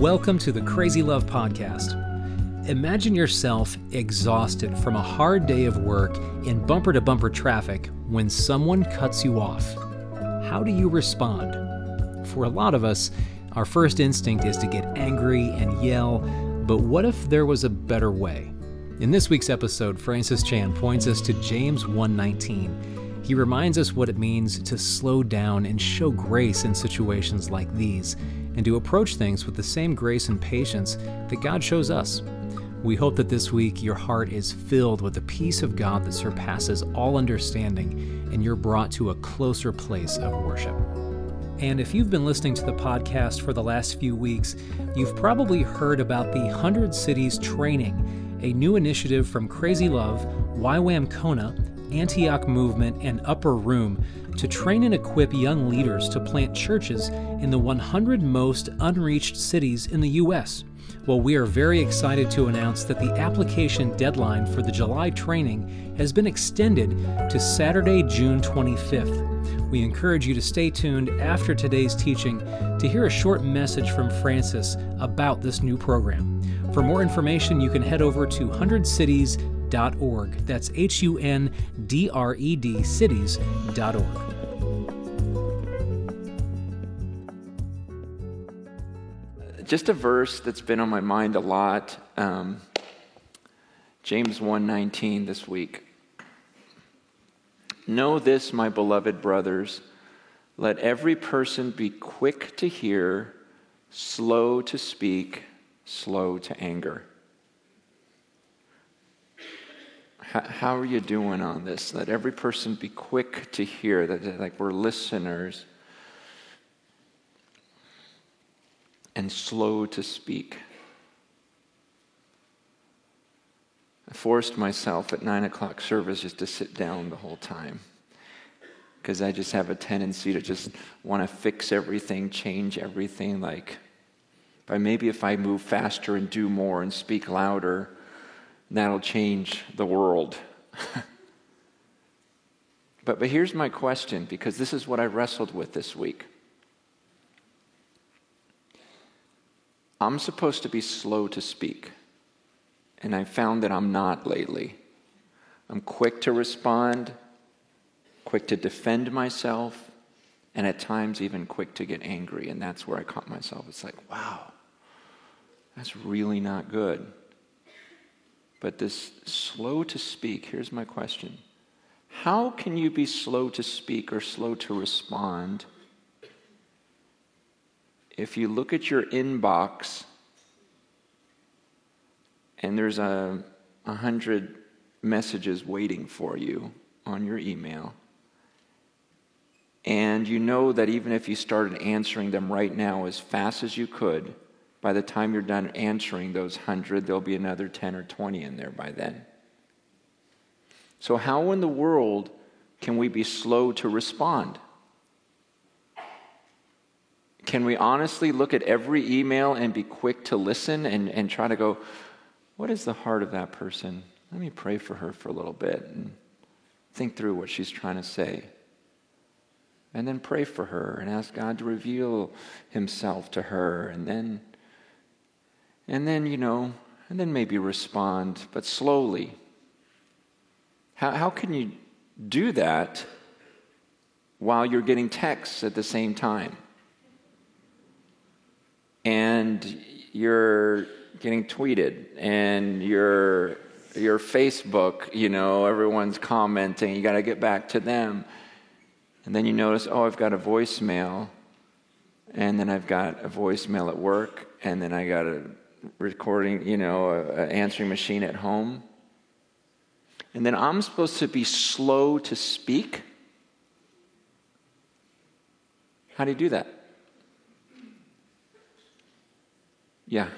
Welcome to the Crazy Love Podcast. Imagine yourself exhausted from a hard day of work in bumper to bumper traffic when someone cuts you off. How do you respond? For a lot of us, our first instinct is to get angry and yell, but what if there was a better way? In this week's episode, Francis Chan points us to James 1:19. He reminds us what it means to slow down and show grace in situations like these and to approach things with the same grace and patience that God shows us. We hope that this week your heart is filled with the peace of God that surpasses all understanding and you're brought to a closer place of worship. And if you've been listening to the podcast for the last few weeks, you've probably heard about the 100 Cities Training, a new initiative from Crazy Love, YWAM Kona, Antioch Movement, and Upper Room to train and equip young leaders to plant churches in the 100 most unreached cities in the U.S. Well, we are very excited to announce that the application deadline for the July training has been extended to Saturday, June 25th. We encourage you to stay tuned after today's teaching to hear a short message from Francis about this new program. For more information, you can head over to 100cities.org. That's H U N D R E D cities.org. just a verse that's been on my mind a lot. Um, James 1:19 this week. Know this, my beloved brothers, let every person be quick to hear, slow to speak, slow to anger. How, are you doing on this? Let every person be quick to hear, that like we're listeners and slow to speak. I forced myself at nine o'clock service just to sit down the whole time because I just have a tendency to just want to fix everything, change everything. Like, but maybe if I move faster and do more and speak louder, that'll change the world. but, but here's my question because this is what I wrestled with this week. I'm supposed to be slow to speak, and I found that I'm not lately. I'm quick to respond, quick to defend myself, and at times even quick to get angry. And that's where I caught myself. It's like, wow, that's really not good. But this slow to speak, here's my question How can you be slow to speak or slow to respond? if you look at your inbox and there's a, hundred messages waiting for you on your email, and you know that even if you started answering them right now as fast as you could, by the time you're done answering those hundred, there'll be another 10 or 20 in there by then. So, how in the world can we be slow to respond? Can we honestly look at every email and be quick to listen and, and try to go, what is the heart of that person? Let me pray for her for a little bit and think through what she's trying to say. And then pray for her and ask God to reveal himself to her and then and then, you know, and then maybe respond, but slowly. How, how can you do that while you're getting texts at the same time? and you're getting tweeted and your your Facebook, you know, everyone's commenting, you got to get back to them. And then you notice, oh, I've got a voicemail, and then I've got a voicemail at work, and then I got a recording, you know, an answering machine at home. And then I'm supposed to be slow to speak. How do you do that? Yeah.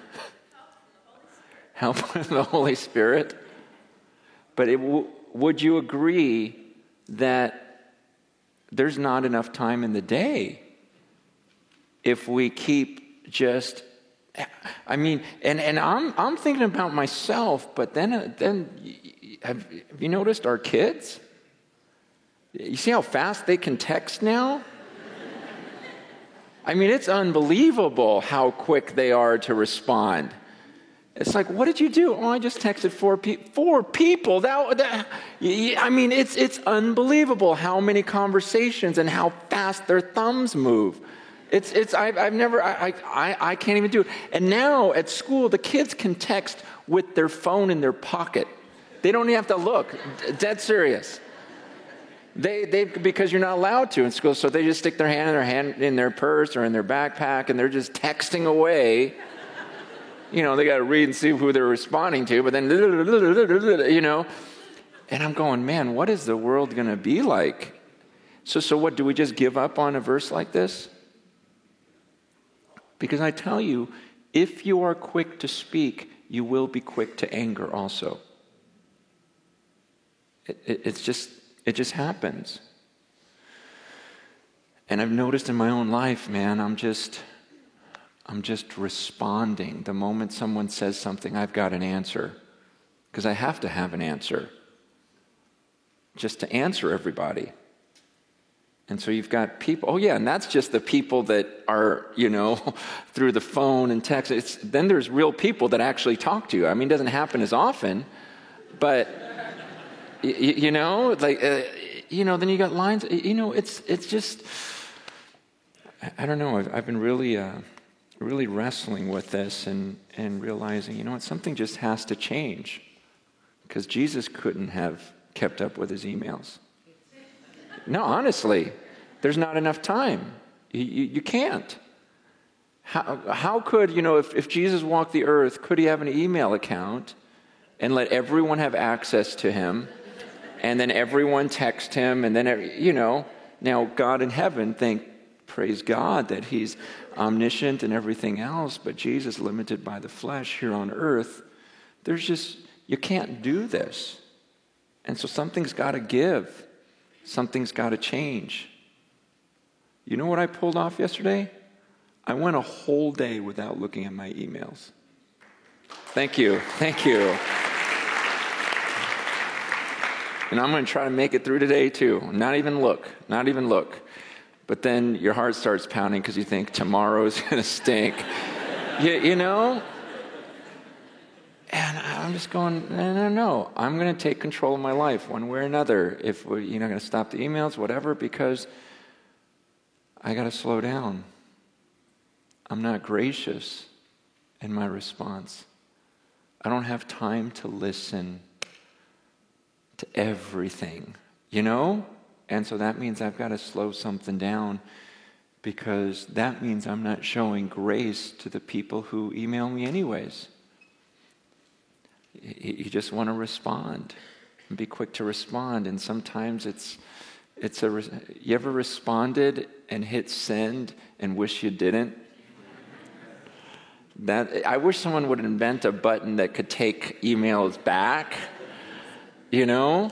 Help from the Holy Spirit. But it, would you agree that there's not enough time in the day if we keep just I mean, and, and I'm, I'm thinking about myself, but then, uh, then have, have you noticed our kids? You see how fast they can text now? I mean, it's unbelievable how quick they are to respond. It's like, what did you do? Oh, I just texted four, pe- four people. That, that, I mean, it's, it's unbelievable how many conversations and how fast their thumbs move. It's, it's, I've, I've never, I, I, I can't even do it. And now at school, the kids can text with their phone in their pocket. They don't even have to look. Dead serious. They, they, because you're not allowed to in school, so they just stick their hand in their hand in their purse or in their backpack, and they're just texting away you know, they got to read and see who they're responding to, but then, you know, and I'm going, man, what is the world going to be like? So, so what, do we just give up on a verse like this? Because I tell you, if you are quick to speak, you will be quick to anger also. It, it, it's just, it just happens. And I've noticed in my own life, man, I'm just, I'm just responding. The moment someone says something, I've got an answer. Because I have to have an answer. Just to answer everybody. And so you've got people, oh yeah, and that's just the people that are, you know, through the phone and text. It's, then there's real people that actually talk to you. I mean, it doesn't happen as often, but, you, you know, like, uh, you know, then you got lines, you know, it's, it's just, I, don't know, I've, I've been really, uh, really wrestling with this and, and realizing, you know what, something just has to change. Because Jesus couldn't have kept up with his emails. No, honestly, there's not enough time. You, you, can't. How, how could, you know, if, if Jesus walked the earth, could he have an email account and let everyone have access to him? And then everyone text him, and then, you know, now God in heaven, thank, praise God that he's omniscient and everything else, but Jesus, limited by the flesh here on earth, there's just, you can't do this. And so something's got to give, something's got to change. You know what I pulled off yesterday? I went a whole day without looking at my emails. Thank you. Thank you. And I'm going to try to make it through today too. Not even look. Not even look. But then your heart starts pounding because you think tomorrow's going to stink. you, you know? And I'm just going, no, no, no. I'm going to take control of my life one way or another. If you're not going to stop the emails, whatever, because I got to slow down. I'm not gracious in my response. I don't have time to listen to everything. You know? And so that means I've got to slow something down because that means I'm not showing grace to the people who email me, anyways. You just want to respond and be quick to respond. And sometimes it's, it's a, you ever responded and hit send and wish you didn't? That, I wish someone would invent a button that could take emails back, you know?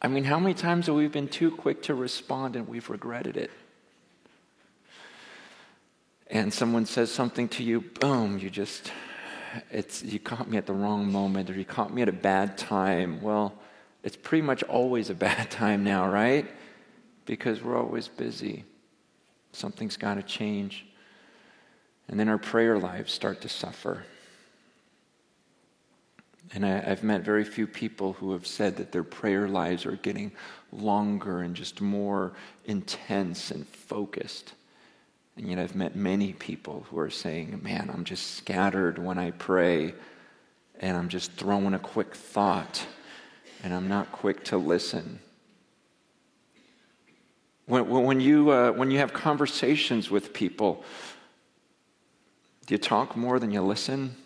I mean, how many times have we been too quick to respond and we've regretted it? And someone says something to you, boom, you just, it's, you caught me at the wrong moment or you caught me at a bad time. Well, it's pretty much always a bad time now, right? Because we're always busy. Something's got to change. And then our prayer lives start to suffer. And I, have met very few people who have said that their prayer lives are getting longer and just more intense and focused. And yet I've met many people who are saying, man, I'm just scattered when I pray, and I'm just throwing a quick thought, and I'm not quick to listen. When, when, you, uh, when you have conversations with people, do you talk more than you listen?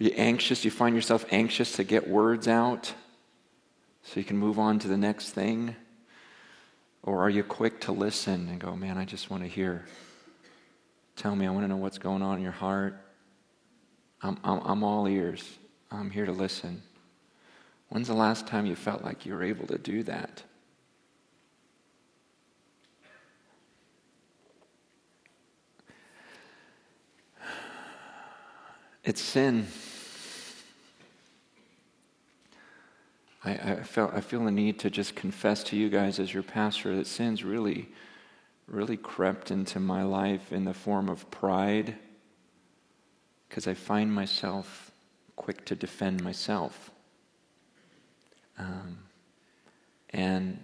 Are you anxious? Do you find yourself anxious to get words out so you can move on to the next thing? Or are you quick to listen and go, man, I just want to hear? Tell me, I want to know what's going on in your heart. I'm, I'm, I'm all ears. I'm here to listen. When's the last time you felt like you were able to do that? It's sin. I, I, felt, I feel the need to just confess to you guys as your pastor that sin's really, really crept into my life in the form of pride because I find myself quick to defend myself. Um, and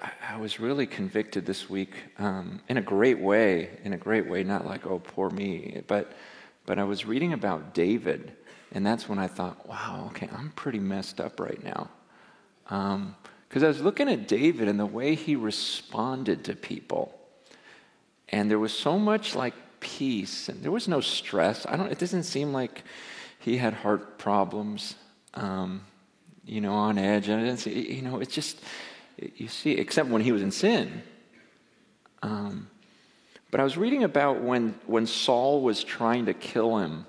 I, I, was really convicted this week um, in a great way, in a great way, not like, oh, poor me, but, but I was reading about David, and that's when I thought, wow, okay, I'm pretty messed up right now. Because um, I was looking at David and the way he responded to people. And there was so much like peace, and there was no stress. I don't. It doesn't seem like he had heart problems, um, you know, on edge. And I didn't see, you know, it's just you see, except when he was in sin. Um, but I was reading about when when Saul was trying to kill him,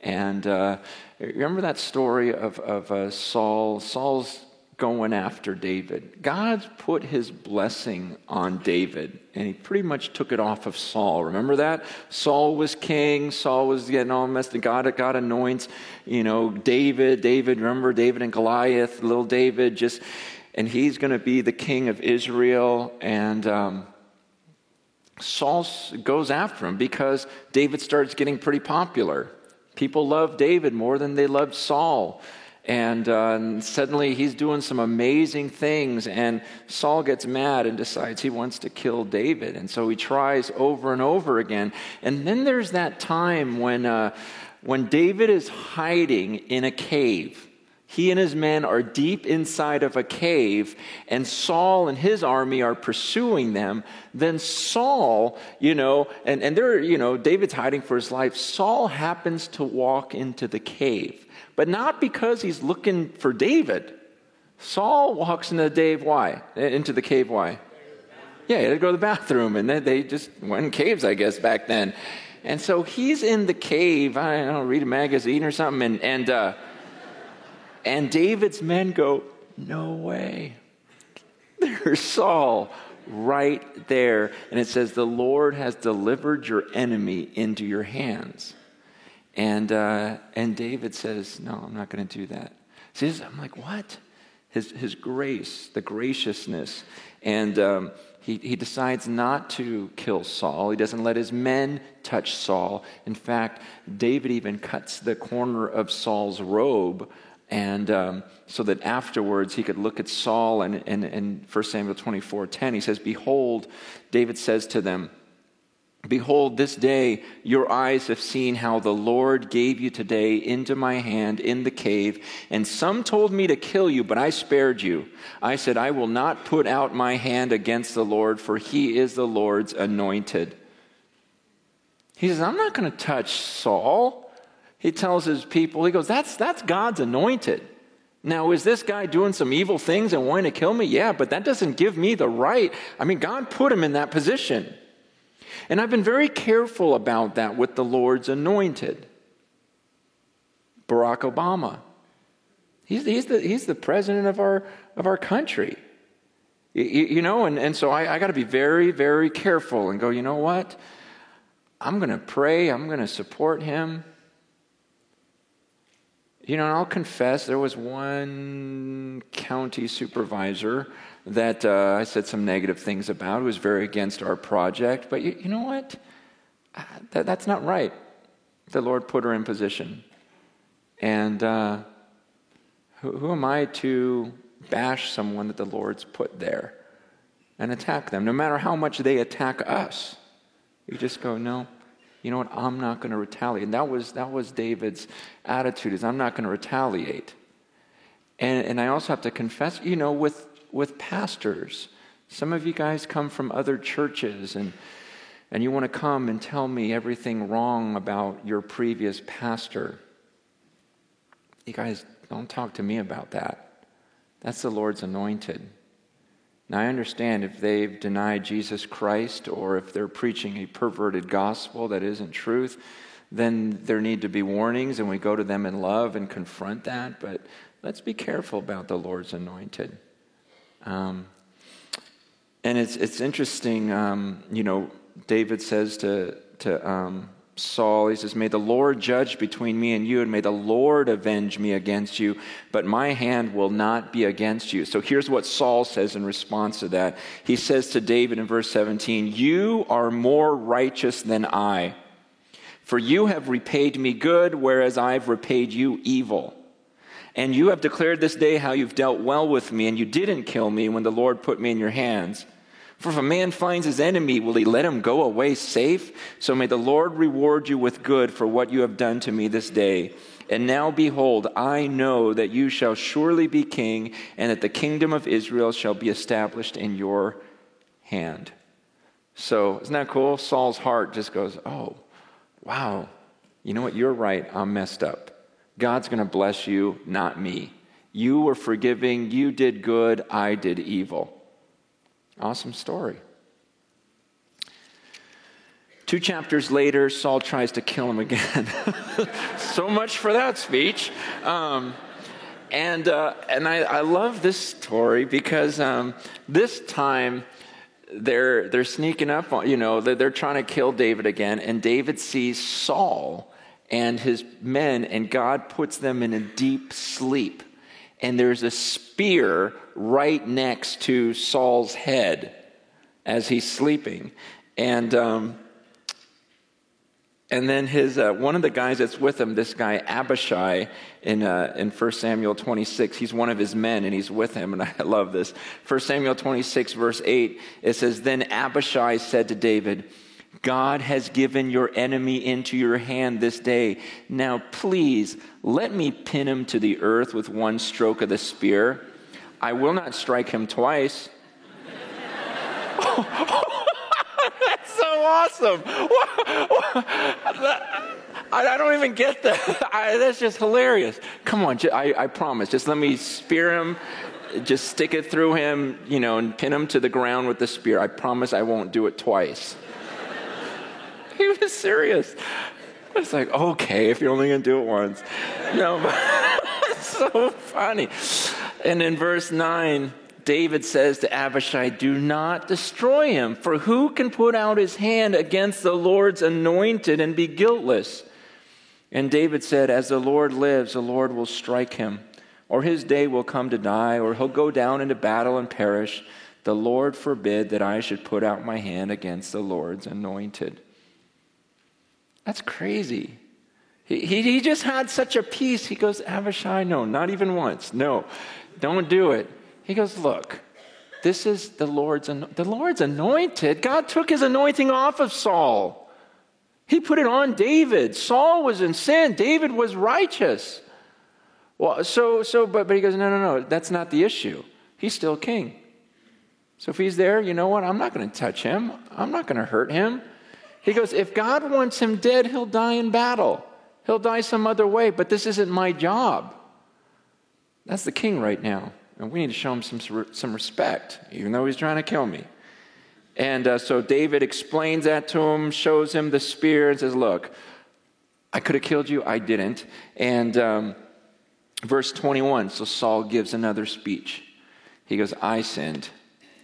and uh, remember that story of of uh, Saul. Saul's going after David. God put his blessing on David, and he pretty much took it off of Saul. Remember that? Saul was king, Saul was getting all messed up. God, God anoints, you know, David, David, remember David and Goliath, little David, just, and he's going to be the king of Israel. And, um, Saul goes after him because David starts getting pretty popular. People love David more than they loved Saul. And, uh, and, suddenly he's doing some amazing things, and Saul gets mad and decides he wants to kill David. And so he tries over and over again. And then there's that time when, uh, when David is hiding in a cave. He and his men are deep inside of a cave, and Saul and his army are pursuing them. Then Saul, you know, and, and they're, you know, David's hiding for his life. Saul happens to walk into the cave but not because he's looking for David. Saul walks into the cave. Why? Into the cave. Why? Yeah, he had to go to the bathroom, and then they just went in caves, I guess, back then. And so he's in the cave. I don't know, read a magazine or something, and and uh, and David's men go, "No way." There's Saul right there, and it says, "The Lord has delivered your enemy into your hands." And, uh, and David says, No, I'm not going to do that. See, I'm like, What? His, his grace, the graciousness. And um, he, he decides not to kill Saul. He doesn't let his men touch Saul. In fact, David even cuts the corner of Saul's robe and um, so that afterwards he could look at Saul and in 1 Samuel 24 10, he says, Behold, David says to them, Behold, this day your eyes have seen how the Lord gave you today into my hand in the cave. And some told me to kill you, but I spared you. I said, I will not put out my hand against the Lord, for he is the Lord's anointed. He says, I'm not going to touch Saul. He tells his people, he goes, that's, that's God's anointed. Now, is this guy doing some evil things and wanting to kill me? Yeah, but that doesn't give me the right. I mean, God put him in that position. And I've been very careful about that with the Lord's anointed. Barack Obama. He's, he's, the, he's the president of our, of our country. You, you know, and, and so I, I got to be very, very careful and go, you know what? I'm going to pray, I'm going to support him. You know, and I'll confess there was one county supervisor that uh, I said some negative things about, who was very against our project. But you, you know what? Uh, that, that's not right. The Lord put her in position. And uh, who, who am I to bash someone that the Lord's put there and attack them, no matter how much they attack us? You just go, no, you know what? I'm not going to retaliate. And that was, that was David's attitude is I'm not going to retaliate. And, and I also have to confess, you know, with, with pastors, some of you guys come from other churches and, and you want to come and tell me everything wrong about your previous pastor. You guys don't talk to me about that. That's the Lord's anointed. Now, I understand if they've denied Jesus Christ or if they're preaching a perverted gospel that isn't truth, then there need to be warnings and we go to them in love and confront that. But let's be careful about the Lord's anointed. Um, and it's, it's interesting, um, you know, David says to, to, um, Saul. He says, May the Lord judge between me and you, and may the Lord avenge me against you, but my hand will not be against you. So here's what Saul says in response to that. He says to David in verse 17, You are more righteous than I, for you have repaid me good, whereas I've repaid you evil. And you have declared this day how you've dealt well with me, and you didn't kill me when the Lord put me in your hands. For if a man finds his enemy, will he let him go away safe? So may the Lord reward you with good for what you have done to me this day. And now behold, I know that you shall surely be king, and that the kingdom of Israel shall be established in your hand. So, isn't that cool? Saul's heart just goes, Oh, wow. You know what? You're right. I'm messed up. God's going to bless you, not me. You were forgiving. You did good. I did evil. Awesome story. Two chapters later, Saul tries to kill him again. so much for that speech. Um, and uh, and I, I, love this story because um, this time they're they're sneaking up on you know they're, they're trying to kill David again, and David sees Saul and his men, and God puts them in a deep sleep and there's a spear right next to Saul's head as he's sleeping. And, um, and then his, uh, one of the guys that's with him, this guy Abishai in, uh, in 1 Samuel 26, he's one of his men and he's with him, and I love this. 1 Samuel 26, verse 8, it says, Then Abishai said to David, God has given your enemy into your hand this day. Now, please let me pin him to the earth with one stroke of the spear. I will not strike him twice. That's so awesome. I don't even get that. I, that's just hilarious. Come on, I, I promise. Just let me spear him just stick it through him, you know, and pin him to the ground with the spear. I promise I won't do it twice. he was serious. It's like, okay, if you're only going to do it once. No, it's so funny. And in verse 9, David says to Abishai, Do not destroy him, for who can put out his hand against the Lord's anointed and be guiltless? And David said, As the Lord lives, the Lord will strike him, or his day will come to die, or he'll go down into battle and perish. The Lord forbid that I should put out my hand against the Lord's anointed. That's crazy. He, he, he just had such a peace. He goes, Abishai, no, not even once. No, don't do it. He goes, Look, this is the Lord's, the Lord's anointed. God took his anointing off of Saul. He put it on David. Saul was in sin, David was righteous. Well, so, so but, but he goes, No, no, no, that's not the issue. He's still king. So if he's there, you know what? I'm not going to touch him, I'm not going to hurt him. He goes, If God wants him dead, he'll die in battle. He'll die some other way, but this isn't my job. That's the king right now. And we need to show him some, some respect, even though he's trying to kill me. And uh, so David explains that to him, shows him the spear, and says, Look, I could have killed you, I didn't. And um, verse 21, so Saul gives another speech. He goes, I sinned.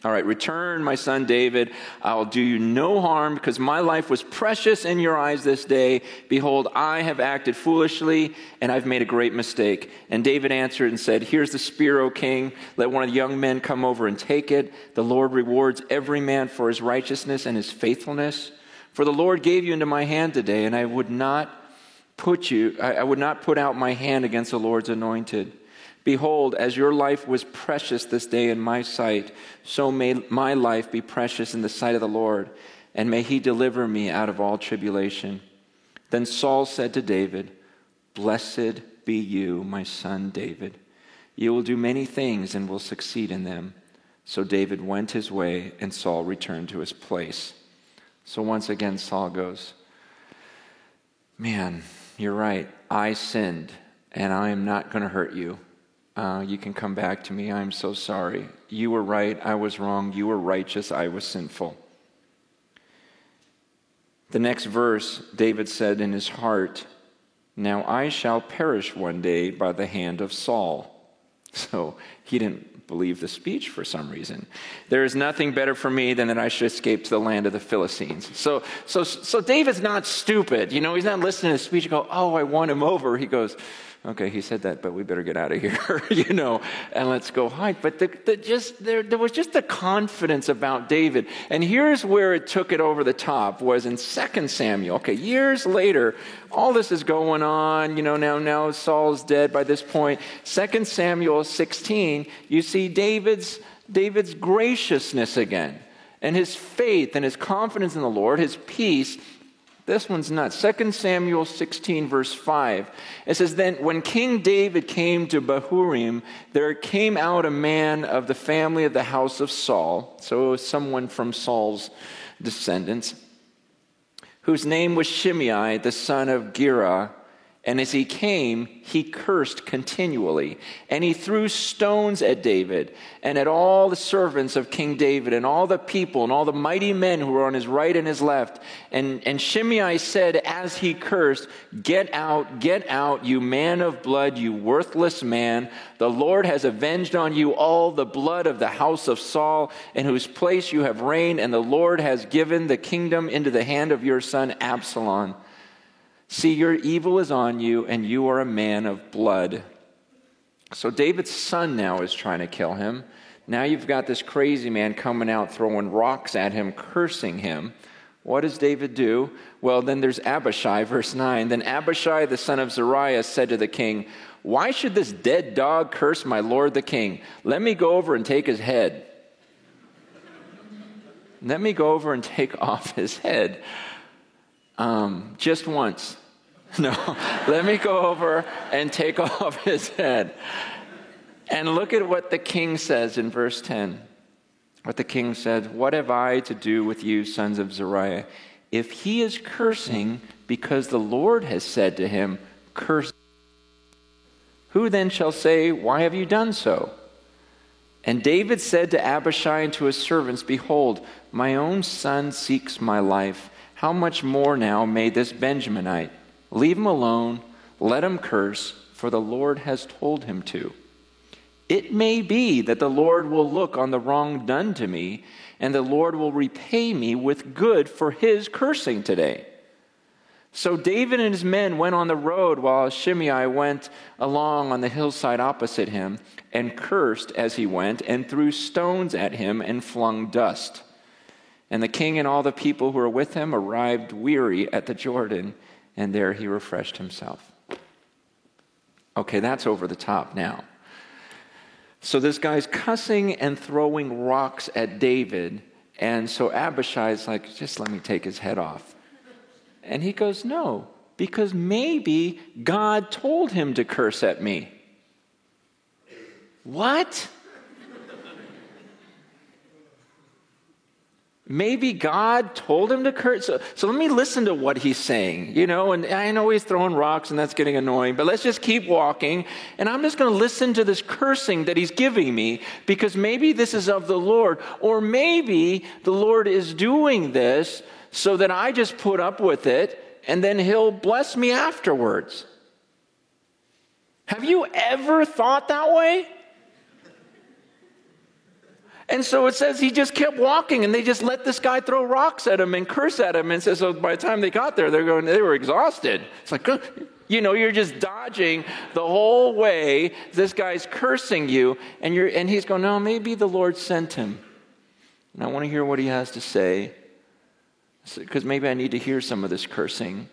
All right, return, my son David. I will do you no harm because my life was precious in your eyes this day. Behold, I have acted foolishly and I've made a great mistake. And David answered and said, Here's the spear, O king. Let one of the young men come over and take it. The Lord rewards every man for his righteousness and his faithfulness. For the Lord gave you into my hand today, and I would not put you, I would not put out my hand against the Lord's anointed. Behold, as your life was precious this day in my sight, so may my life be precious in the sight of the Lord, and may he deliver me out of all tribulation. Then Saul said to David, Blessed be you, my son David. You will do many things and will succeed in them. So David went his way, and Saul returned to his place. So once again, Saul goes, Man, you're right. I sinned, and I am not going to hurt you. Uh, you can come back to me. I'm so sorry. You were right. I was wrong. You were righteous. I was sinful. The next verse, David said in his heart, Now I shall perish one day by the hand of Saul. So he didn't believe the speech for some reason. There is nothing better for me than that I should escape to the land of the Philistines. So, so, so David's not stupid. You know, he's not listening to the speech and go, oh, I won him over. He goes, okay, he said that, but we better get out of here, you know, and let's go hide. But the, the just there, there was just a confidence about David. And here's where it took it over the top was in 2 Samuel. Okay, years later, all this is going on, you know, now, now Saul's dead by this point. 2 Samuel 16, you see David's, David's graciousness again and his faith and his confidence in the Lord, his peace, this one's nuts. 2 Samuel 16, verse 5. It says, Then when King David came to Bahurim, there came out a man of the family of the house of Saul. So it was someone from Saul's descendants, whose name was Shimei, the son of Gera and as he came, he cursed continually. And he threw stones at David and at all the servants of King David and all the people and all the mighty men who were on his right and his left. And, and Shimei said as he cursed, Get out, get out, you man of blood, you worthless man. The Lord has avenged on you all the blood of the house of Saul, in whose place you have reigned, and the Lord has given the kingdom into the hand of your son Absalom. See, your evil is on you, and you are a man of blood. So David's son now is trying to kill him. Now you've got this crazy man coming out throwing rocks at him, cursing him. What does David do? Well, then there's Abishai, verse 9. Then Abishai, the son of Zeruiah, said to the king, Why should this dead dog curse my lord the king? Let me go over and take his head. Let me go over and take off his head. Um, just once. No, let me go over and take off his head. And look at what the king says in verse 10. What the king says, What have I to do with you, sons of Zeruiah? If he is cursing because the Lord has said to him, Curse, who then shall say, Why have you done so? And David said to Abishai and to his servants, Behold, my own son seeks my life. How much more now may this Benjaminite? Leave him alone, let him curse, for the Lord has told him to. It may be that the Lord will look on the wrong done to me, and the Lord will repay me with good for his cursing today. So David and his men went on the road while Shimei went along on the hillside opposite him and cursed as he went and threw stones at him and flung dust. And the king and all the people who were with him arrived weary at the Jordan and there he refreshed himself. Okay, that's over the top now. So this guy's cussing and throwing rocks at David, and so Abishai's like, just let me take his head off. And he goes, no, because maybe God told him to curse at me. What? Maybe God told him to curse. So, so let me listen to what he's saying, you know, and I know he's throwing rocks and that's getting annoying, but let's just keep walking. And I'm just going to listen to this cursing that he's giving me because maybe this is of the Lord. Or maybe the Lord is doing this so that I just put up with it and then he'll bless me afterwards. Have you ever thought that way? And so it says he just kept walking and they just let this guy throw rocks at him and curse at him. And says, so by the time they got there, they're going, they were exhausted. It's like, you know, you're just dodging the whole way. This guy's cursing you. And, you're, and he's going, no, maybe the Lord sent him. And I want to hear what he has to say. Because maybe I need to hear some of this cursing.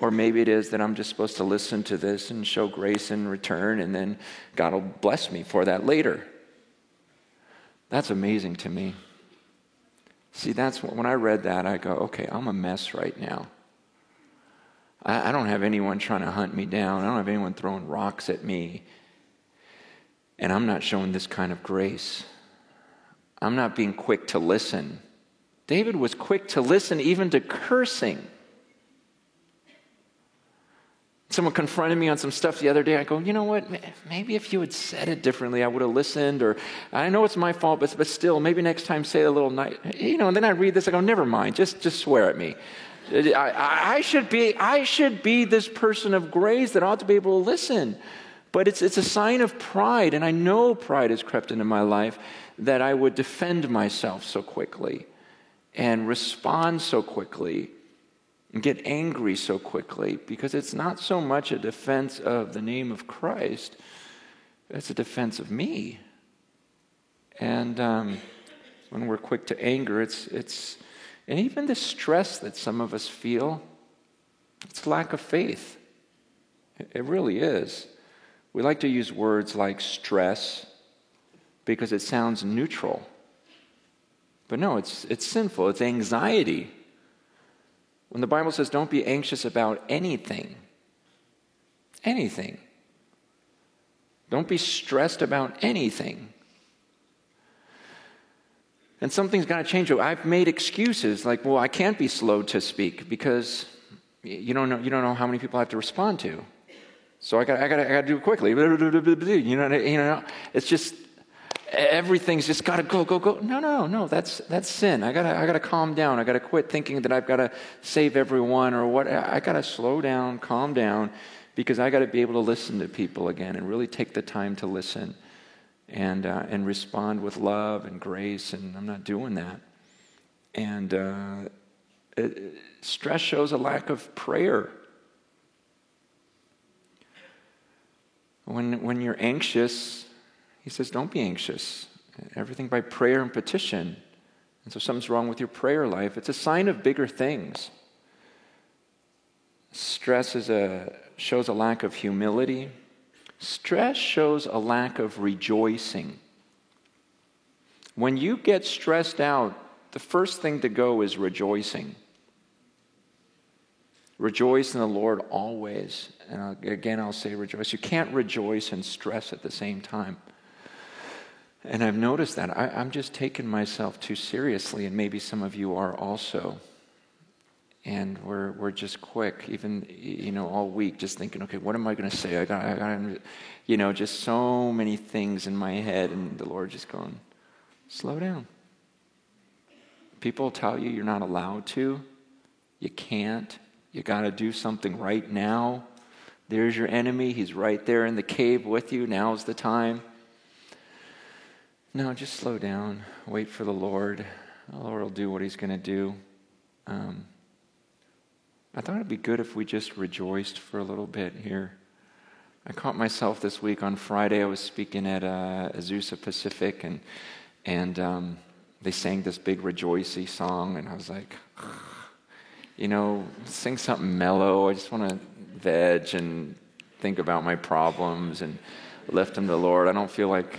Or maybe it is that I'm just supposed to listen to this and show grace in return, and then God will bless me for that later. That's amazing to me. See, that's when I read that, I go, okay, I'm a mess right now. I, I don't have anyone trying to hunt me down, I don't have anyone throwing rocks at me. And I'm not showing this kind of grace. I'm not being quick to listen. David was quick to listen even to cursing. Someone confronted me on some stuff the other day. I go, you know what? Maybe if you had said it differently, I would have listened. Or I know it's my fault, but, but still, maybe next time say a little nice. You know, and then I read this. I go, never mind. Just, just swear at me. I, I, should be, I should be this person of grace that ought to be able to listen. But it's, it's a sign of pride, and I know pride has crept into my life that I would defend myself so quickly and respond so quickly and get angry so quickly because it's not so much a defense of the name of Christ, it's a defense of me. And um, when we're quick to anger, it's, it's, and even the stress that some of us feel, it's lack of faith. It really is. We like to use words like stress because it sounds neutral. But no, it's, it's sinful, it's anxiety. When the Bible says don't be anxious about anything, anything, don't be stressed about anything. And something's got to change. I've made excuses like, well, I can't be slow to speak because you don't know, you don't know how many people I have to respond to. So I got, I I got to do it quickly. You know, you know, it's just everything's just got to go, go, go. No, no, no. That's that's sin. I gotta, I gotta calm down. I gotta quit thinking that I've got to save everyone or what. I got to slow down, calm down, because I got to be able to listen to people again and really take the time to listen, and uh, and respond with love and grace. And I'm not doing that. And uh, it, stress shows a lack of prayer. When, when you're anxious, he says, don't be anxious. Everything by prayer and petition. And so something's wrong with your prayer life. It's a sign of bigger things. Stress is a, shows a lack of humility. Stress shows a lack of rejoicing. When you get stressed out, the first thing to go is rejoicing. Rejoice in the Lord always. And again, I'll say rejoice. You can't rejoice and stress at the same time. And I've noticed that. I, am just taking myself too seriously, and maybe some of you are also. And we're, we're just quick, even, you know, all week, just thinking, okay, what am I going to say? I got, I got, you know, just so many things in my head, and the Lord just going, slow down. People tell you you're not allowed to, you can't, you got to do something right now. There's your enemy. He's right there in the cave with you. Now's the time. No, just slow down. Wait for the Lord. The Lord will do what He's going to do. Um, I thought it'd be good if we just rejoiced for a little bit here. I caught myself this week on Friday. I was speaking at uh, Azusa Pacific, and and um, they sang this big rejoicey song, and I was like, you know, sing something mellow. I just want to veg and think about my problems and lift them to the Lord. I don't feel like,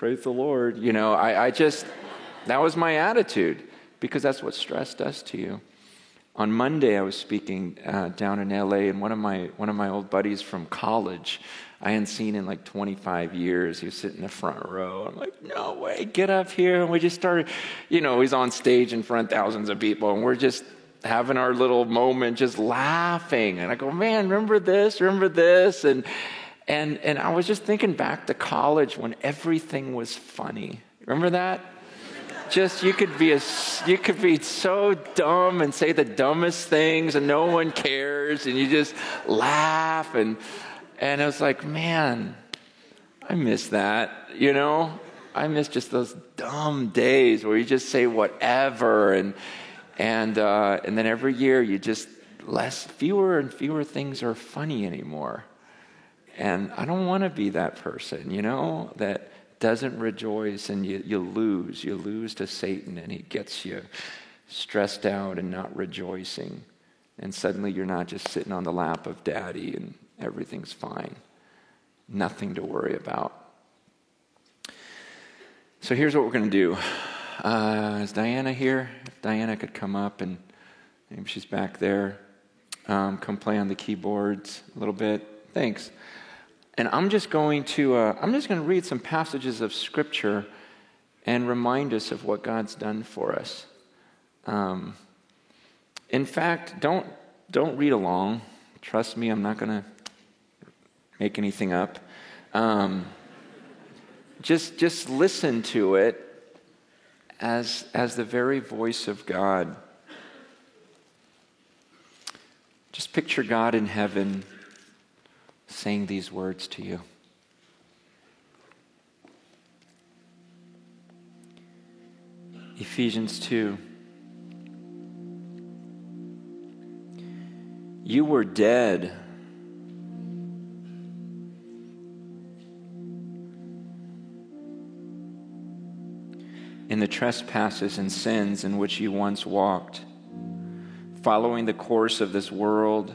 praise the Lord. You know, I, I just, that was my attitude because that's what stress does to you. On Monday, I was speaking uh, down in LA, and one of my one of my old buddies from college, I hadn't seen in like 25 years. He was sitting in the front row. I'm like, no way, get up here! And we just started, you know, he's on stage in front of thousands of people, and we're just having our little moment, just laughing. And I go, man, remember this? Remember this? And and and I was just thinking back to college when everything was funny. Remember that? Just you could be a you could be so dumb and say the dumbest things and no one cares and you just laugh and and I was like, man, I miss that, you know? I miss just those dumb days where you just say whatever and and, uh, and then every year, you just less, fewer and fewer things are funny anymore. And I don't want to be that person, you know, that doesn't rejoice and you, you lose. You lose to Satan and he gets you stressed out and not rejoicing. And suddenly you're not just sitting on the lap of daddy and everything's fine. Nothing to worry about. So here's what we're going to do. Uh, is Diana here? If Diana could come up and maybe she's back there. Um, come play on the keyboards a little bit. Thanks. And I'm just going to uh, I'm just going to read some passages of scripture and remind us of what God's done for us. Um, in fact, don't don't read along. Trust me, I'm not going to make anything up. Um, just just listen to it as, as the very voice of God. Just picture God in heaven saying these words to you. Ephesians 2. You were dead. In the trespasses and sins in which you once walked, following the course of this world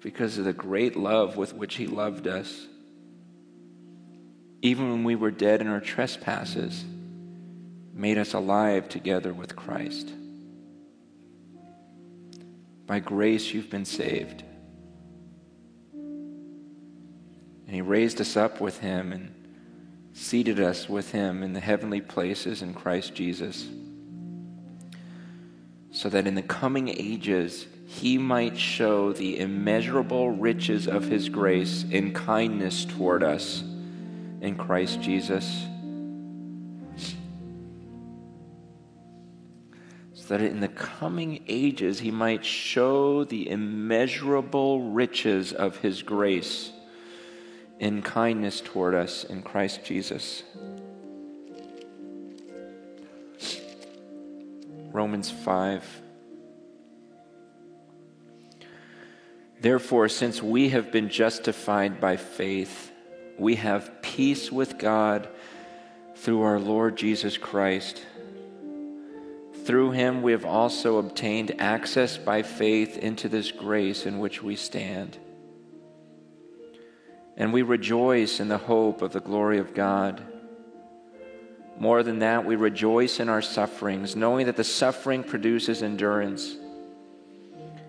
because of the great love with which He loved us, even when we were dead in our trespasses, made us alive together with Christ. By grace, you've been saved. And He raised us up with Him and seated us with Him in the heavenly places in Christ Jesus, so that in the coming ages He might show the immeasurable riches of His grace in kindness toward us in Christ Jesus. So that in the coming ages he might show the immeasurable riches of his grace in kindness toward us in Christ Jesus. Romans 5. Therefore, since we have been justified by faith, we have peace with God through our Lord Jesus Christ through him we have also obtained access by faith into this grace in which we stand. And we rejoice in the hope of the glory of God. More than that, we rejoice in our sufferings, knowing that the suffering produces endurance,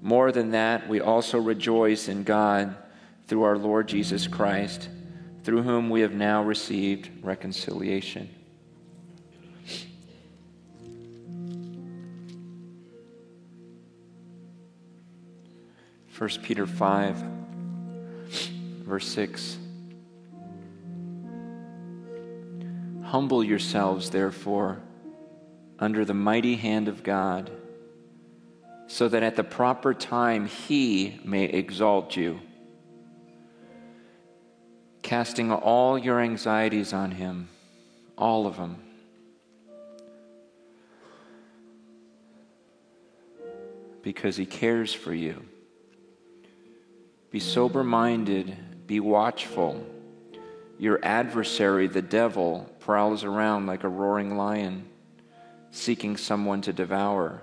More than that, we also rejoice in God through our Lord Jesus Christ through whom we have now received reconciliation. First Peter 5, verse 6. Humble yourselves, therefore, under the mighty hand of God, so that at the proper time he may exalt you casting all your anxieties on Him, all of them. Because He cares for you. Be sober minded, be watchful. Your adversary, the devil, prowls around like a roaring lion, seeking someone to devour.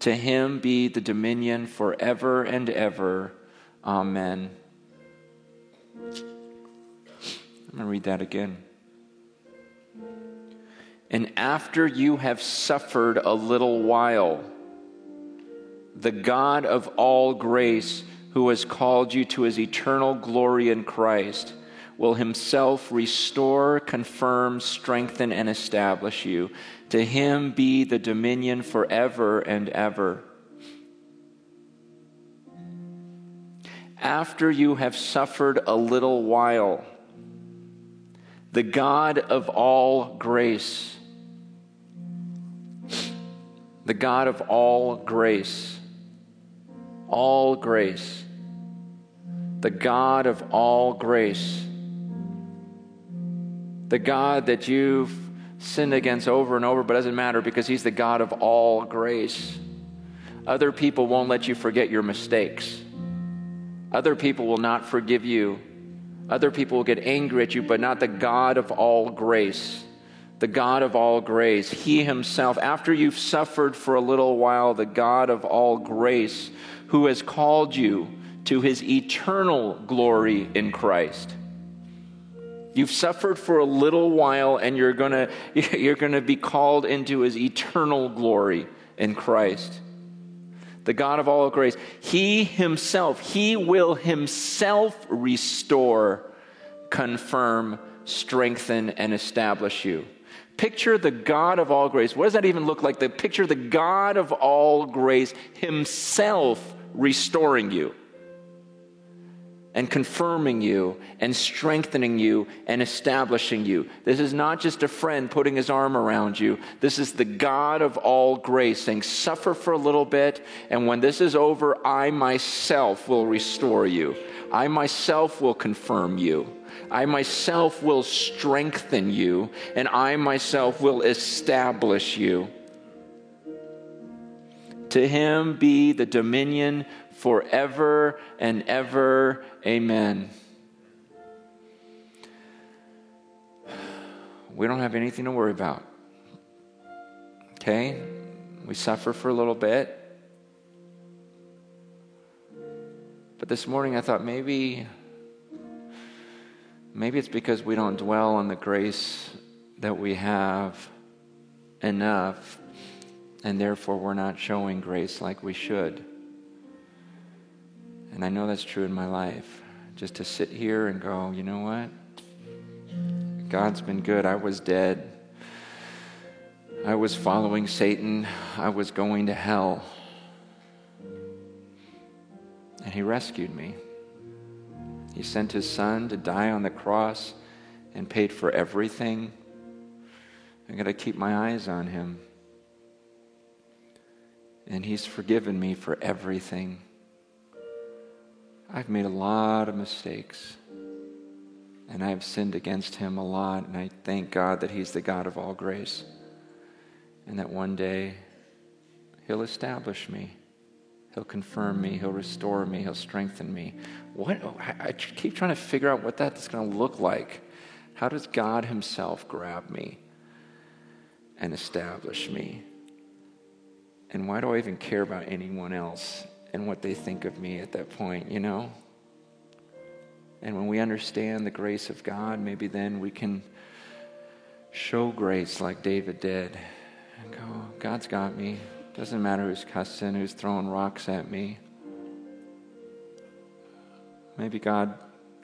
To him be the dominion forever and ever. Amen. I'm going to read that again. And after you have suffered a little while, the God of all grace, who has called you to his eternal glory in Christ, will himself restore, confirm, strengthen, and establish you. To him be the dominion forever and ever. After you have suffered a little while, the God of all grace, the God of all grace, all grace, the God of all grace, the God that you've sinned against over and over, but doesn't matter because He's the God of all grace. Other people won't let you forget your mistakes. Other people will not forgive you. Other people will get angry at you, but not the God of all grace. The God of all grace. He Himself, after you've suffered for a little while, the God of all grace, who has called you to His eternal glory in Christ. You've suffered for a little while and you're going you're going to be called into his eternal glory in Christ. The God of all grace, he himself, he will himself restore, confirm, strengthen and establish you. Picture the God of all grace. What does that even look like? The picture the God of all grace himself restoring you and confirming you and strengthening you and establishing you. This is not just a friend putting his arm around you. This is the God of all grace saying, Suffer for a little bit, and when this is over, I myself will restore you. I myself will confirm you. I myself will strengthen you, and I myself will establish you. To him be the dominion forever and ever. Amen. We don't have anything to worry about. Okay? We suffer for a little bit. But this morning I thought maybe maybe it's because we don't dwell on the grace that we have enough and therefore we're not showing grace like we should. And I know that's true in my life. Just to sit here and go, you know what? God's been good. I was dead. I was following Satan. I was going to hell. And he rescued me. He sent his son to die on the cross and paid for everything. I got to keep my eyes on him. And he's forgiven me for everything. I've made a lot of mistakes. And I've sinned against him a lot. And I thank God that he's the God of all grace. And that one day he'll establish me. He'll confirm me. He'll restore me. He'll strengthen me. What? I keep trying to figure out what that's going to look like. How does God Himself grab me and establish me? And why do I even care about anyone else? And what they think of me at that point, you know? And when we understand the grace of God, maybe then we can show grace like David did and go, God's got me. Doesn't matter who's cussing, who's throwing rocks at me. Maybe God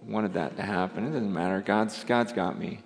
wanted that to happen. It doesn't matter. God's, God's got me.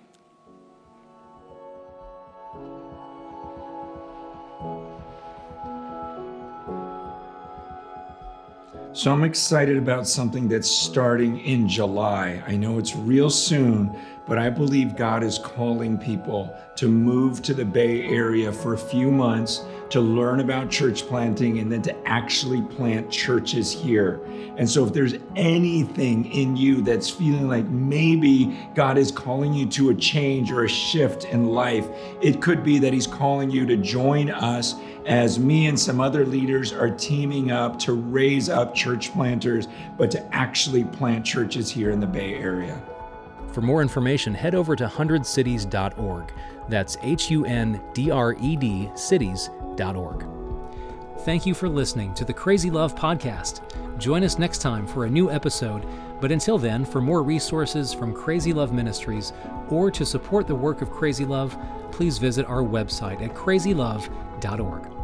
So I'm excited about something that's starting in July. I know it's real soon, but I believe God is calling people to move to the Bay Area for a few months to learn about church planting and then to actually plant churches here. And so, if there's anything in you that's feeling like maybe God is calling you to a change or a shift in life, it could be that He's calling you to join us as me and some other leaders are teaming up to raise up church planters, but to actually plant churches here in the Bay Area. For more information, head over to hundredcities.org. That's H U N D R E D cities.org. Thank you for listening to the Crazy Love Podcast. Join us next time for a new episode. But until then, for more resources from Crazy Love Ministries or to support the work of Crazy Love, please visit our website at crazylove.org.